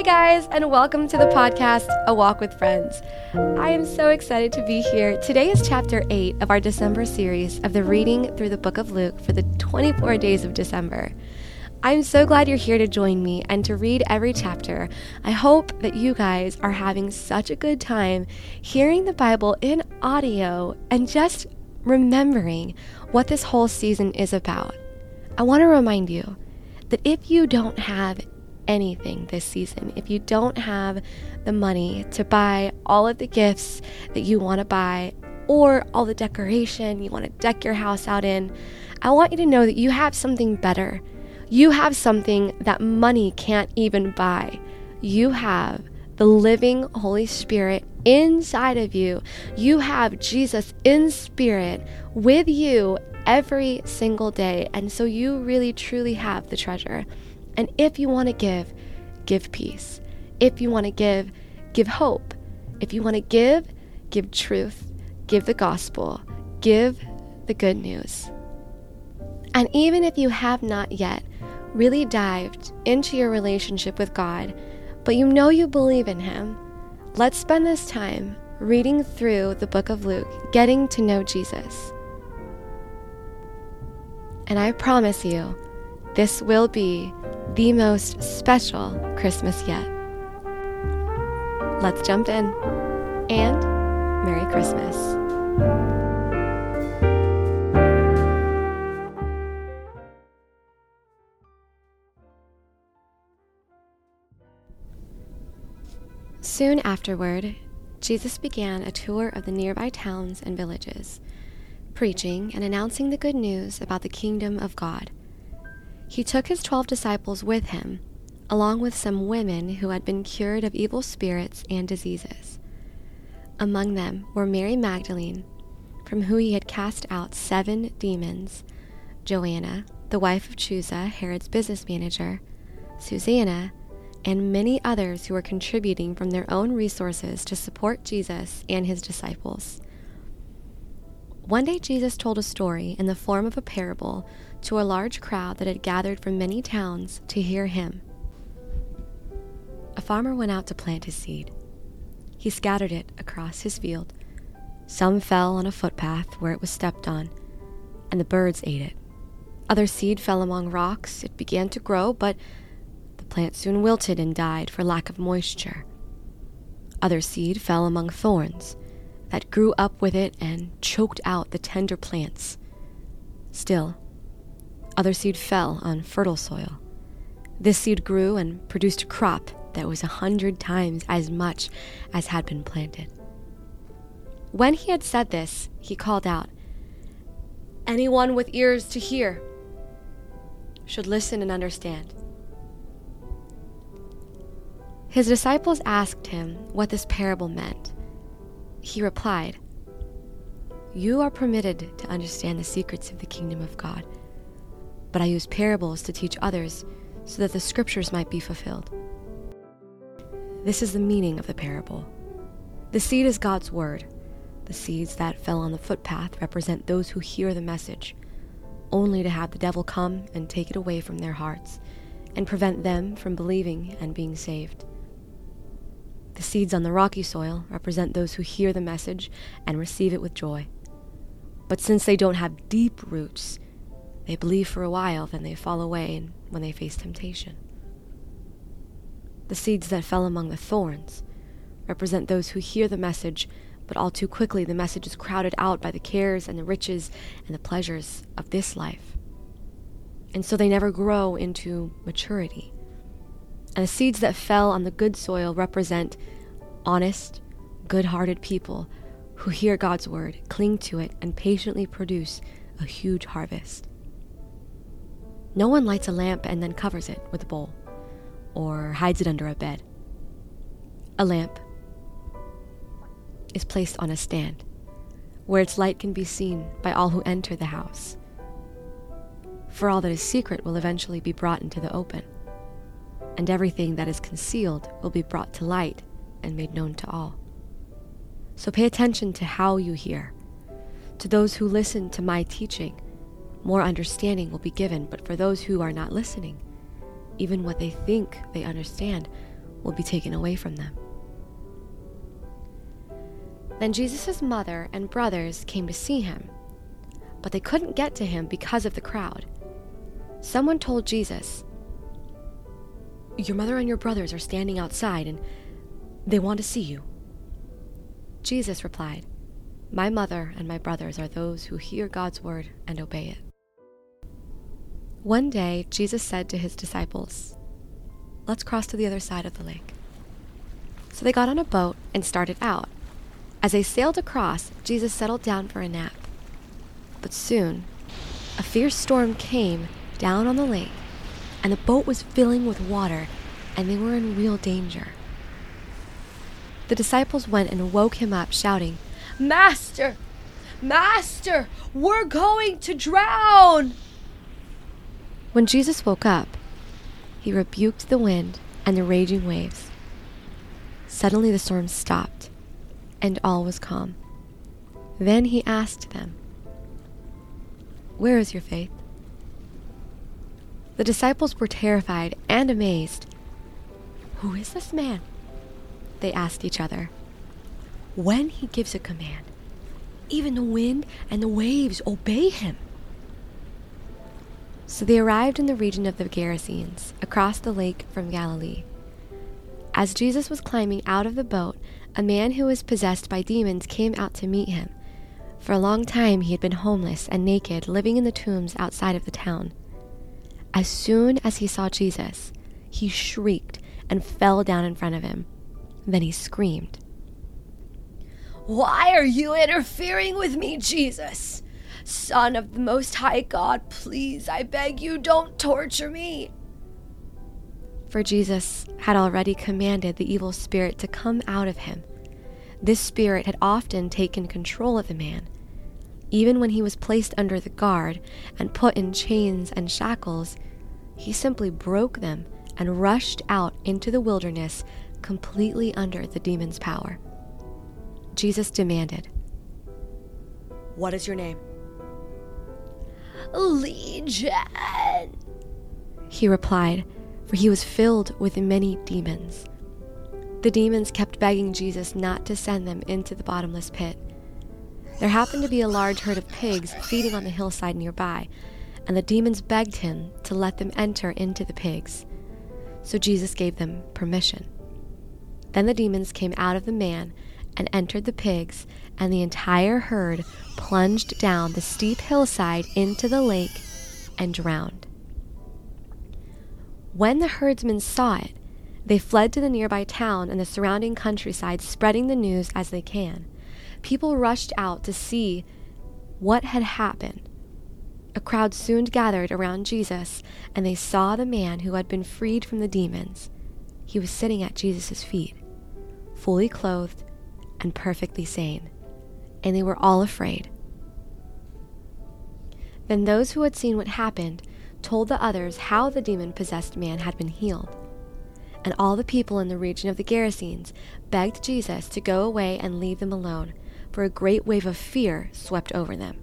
Hi, guys, and welcome to the podcast, A Walk with Friends. I am so excited to be here. Today is chapter 8 of our December series of the reading through the book of Luke for the 24 days of December. I'm so glad you're here to join me and to read every chapter. I hope that you guys are having such a good time hearing the Bible in audio and just remembering what this whole season is about. I want to remind you that if you don't have anything this season, if you don't have the money to buy all of the gifts that you want to buy or all the decoration you want to deck your house out in, I want you to know that you have something better. You have something that money can't even buy. You have the living Holy Spirit inside of you. You have Jesus in spirit with you every single day. And so you really truly have the treasure. And if you want to give, give peace. If you want to give, give hope. If you want to give, give truth, give the gospel, give the good news. And even if you have not yet really dived into your relationship with God, but you know you believe in Him, let's spend this time reading through the book of Luke, getting to know Jesus. And I promise you, this will be the most special Christmas yet. Let's jump in. And Merry Christmas. Soon afterward, Jesus began a tour of the nearby towns and villages, preaching and announcing the good news about the kingdom of God. He took his twelve disciples with him, along with some women who had been cured of evil spirits and diseases. Among them were Mary Magdalene, from whom he had cast out seven demons, Joanna, the wife of Chuza, Herod's business manager, Susanna, and many others who were contributing from their own resources to support Jesus and his disciples. One day, Jesus told a story in the form of a parable to a large crowd that had gathered from many towns to hear him. A farmer went out to plant his seed. He scattered it across his field. Some fell on a footpath where it was stepped on, and the birds ate it. Other seed fell among rocks. It began to grow, but the plant soon wilted and died for lack of moisture. Other seed fell among thorns that grew up with it and choked out the tender plants. Still, other seed fell on fertile soil. This seed grew and produced a crop that was a hundred times as much as had been planted. When he had said this, he called out, Anyone with ears to hear should listen and understand. His disciples asked him what this parable meant. He replied, You are permitted to understand the secrets of the kingdom of God but I use parables to teach others so that the scriptures might be fulfilled. This is the meaning of the parable. The seed is God's word. The seeds that fell on the footpath represent those who hear the message, only to have the devil come and take it away from their hearts and prevent them from believing and being saved. The seeds on the rocky soil represent those who hear the message and receive it with joy. But since they don't have deep roots, they believe for a while, then they fall away when they face temptation. The seeds that fell among the thorns represent those who hear the message, but all too quickly the message is crowded out by the cares and the riches and the pleasures of this life. And so they never grow into maturity. And the seeds that fell on the good soil represent honest, good hearted people who hear God's word, cling to it, and patiently produce a huge harvest. No one lights a lamp and then covers it with a bowl or hides it under a bed. A lamp is placed on a stand where its light can be seen by all who enter the house. For all that is secret will eventually be brought into the open, and everything that is concealed will be brought to light and made known to all. So pay attention to how you hear. To those who listen to my teaching, more understanding will be given, but for those who are not listening, even what they think they understand will be taken away from them. Then Jesus' mother and brothers came to see him, but they couldn't get to him because of the crowd. Someone told Jesus, Your mother and your brothers are standing outside and they want to see you. Jesus replied, My mother and my brothers are those who hear God's word and obey it. One day, Jesus said to his disciples, Let's cross to the other side of the lake. So they got on a boat and started out. As they sailed across, Jesus settled down for a nap. But soon, a fierce storm came down on the lake, and the boat was filling with water, and they were in real danger. The disciples went and woke him up, shouting, Master! Master! We're going to drown! When Jesus woke up, he rebuked the wind and the raging waves. Suddenly the storm stopped and all was calm. Then he asked them, Where is your faith? The disciples were terrified and amazed. Who is this man? They asked each other. When he gives a command, even the wind and the waves obey him. So they arrived in the region of the Gerasenes, across the lake from Galilee. As Jesus was climbing out of the boat, a man who was possessed by demons came out to meet him. For a long time he had been homeless and naked, living in the tombs outside of the town. As soon as he saw Jesus, he shrieked and fell down in front of him. Then he screamed, Why are you interfering with me, Jesus? Son of the Most High God, please, I beg you, don't torture me for Jesus had already commanded the evil spirit to come out of him. This spirit had often taken control of the man. Even when he was placed under the guard and put in chains and shackles, he simply broke them and rushed out into the wilderness completely under the demon's power. Jesus demanded, What is your name? Legion, he replied for he was filled with many demons. The demons kept begging Jesus not to send them into the bottomless pit. There happened to be a large herd of pigs feeding on the hillside nearby, and the demons begged him to let them enter into the pigs. So Jesus gave them permission. Then the demons came out of the man and entered the pigs, and the entire herd plunged down the steep hillside into the lake and drowned. When the herdsmen saw it, they fled to the nearby town and the surrounding countryside, spreading the news as they can. People rushed out to see what had happened. A crowd soon gathered around Jesus, and they saw the man who had been freed from the demons. He was sitting at Jesus' feet, fully clothed and perfectly sane, and they were all afraid. Then those who had seen what happened told the others how the demon possessed man had been healed. And all the people in the region of the Gerasenes begged Jesus to go away and leave them alone, for a great wave of fear swept over them.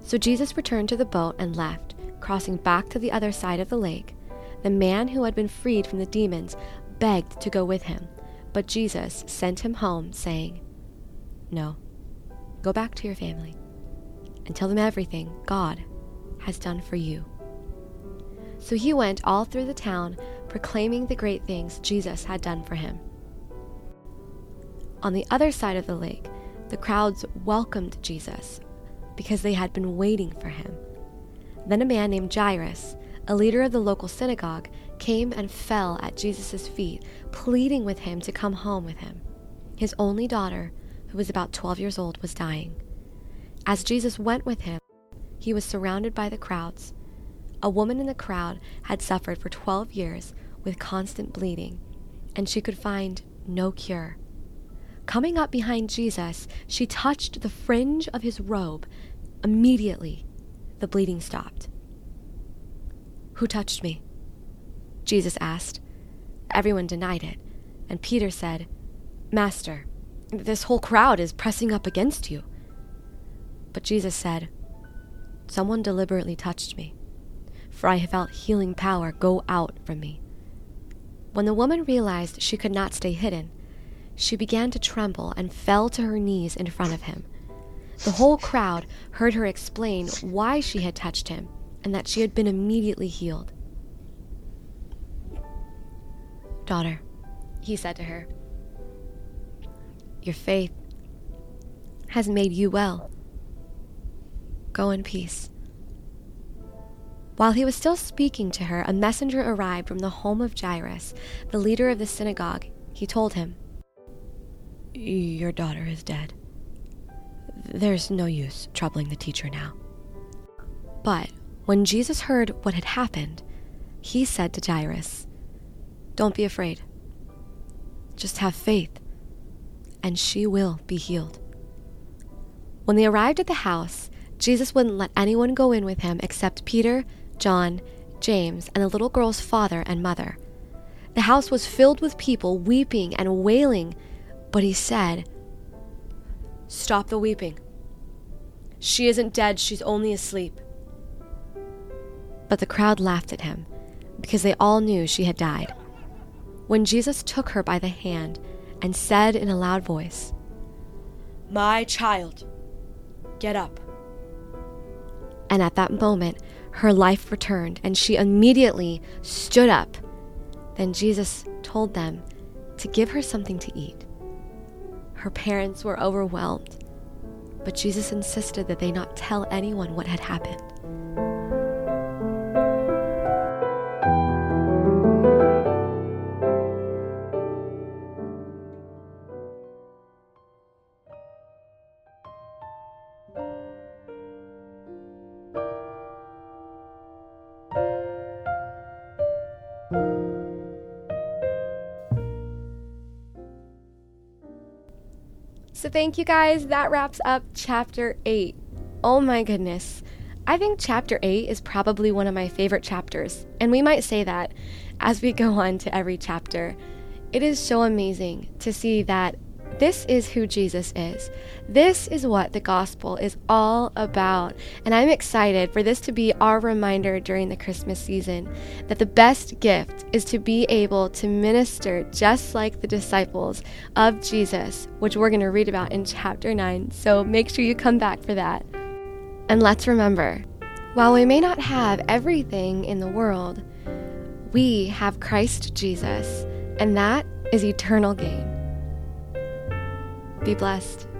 So Jesus returned to the boat and left, crossing back to the other side of the lake. The man who had been freed from the demons begged to go with him, but Jesus sent him home, saying, No, go back to your family and tell them everything God has done for you. So he went all through the town, proclaiming the great things Jesus had done for him. On the other side of the lake, the crowds welcomed Jesus because they had been waiting for him. Then a man named Jairus, a leader of the local synagogue, came and fell at Jesus' feet, pleading with him to come home with him. His only daughter, who was about 12 years old, was dying. As Jesus went with him, he was surrounded by the crowds a woman in the crowd had suffered for 12 years with constant bleeding, and she could find no cure. Coming up behind Jesus, she touched the fringe of his robe. Immediately, the bleeding stopped. Who touched me? Jesus asked. Everyone denied it, and Peter said, Master, this whole crowd is pressing up against you. But Jesus said, Someone deliberately touched me for I felt healing power go out from me. When the woman realized she could not stay hidden, she began to tremble and fell to her knees in front of him. The whole crowd heard her explain why she had touched him and that she had been immediately healed. Daughter, he said to her, your faith has made you well. Go in peace. While he was still speaking to her, a messenger arrived from the home of Jairus, the leader of the synagogue. He told him, Your daughter is dead. There's no use troubling the teacher now. But when Jesus heard what had happened, he said to Jairus, Don't be afraid. Just have faith, and she will be healed. When they arrived at the house, Jesus wouldn't let anyone go in with him except Peter, John, James, and the little girl's father and mother. The house was filled with people weeping and wailing, but he said, Stop the weeping. She isn't dead, she's only asleep. But the crowd laughed at him because they all knew she had died. When Jesus took her by the hand and said in a loud voice, My child, get up. And at that moment, her life returned and she immediately stood up. Then Jesus told them to give her something to eat. Her parents were overwhelmed, but Jesus insisted that they not tell anyone what had happened. Thank you guys. That wraps up chapter 8. Oh my goodness. I think chapter 8 is probably one of my favorite chapters, and we might say that as we go on to every chapter. It is so amazing to see that this is who Jesus is. This is what the gospel is all about. And I'm excited for this to be our reminder during the Christmas season that the best gift is to be able to minister just like the disciples of Jesus, which we're going to read about in chapter 9. So make sure you come back for that. And let's remember while we may not have everything in the world, we have Christ Jesus, and that is eternal gain. Be blessed.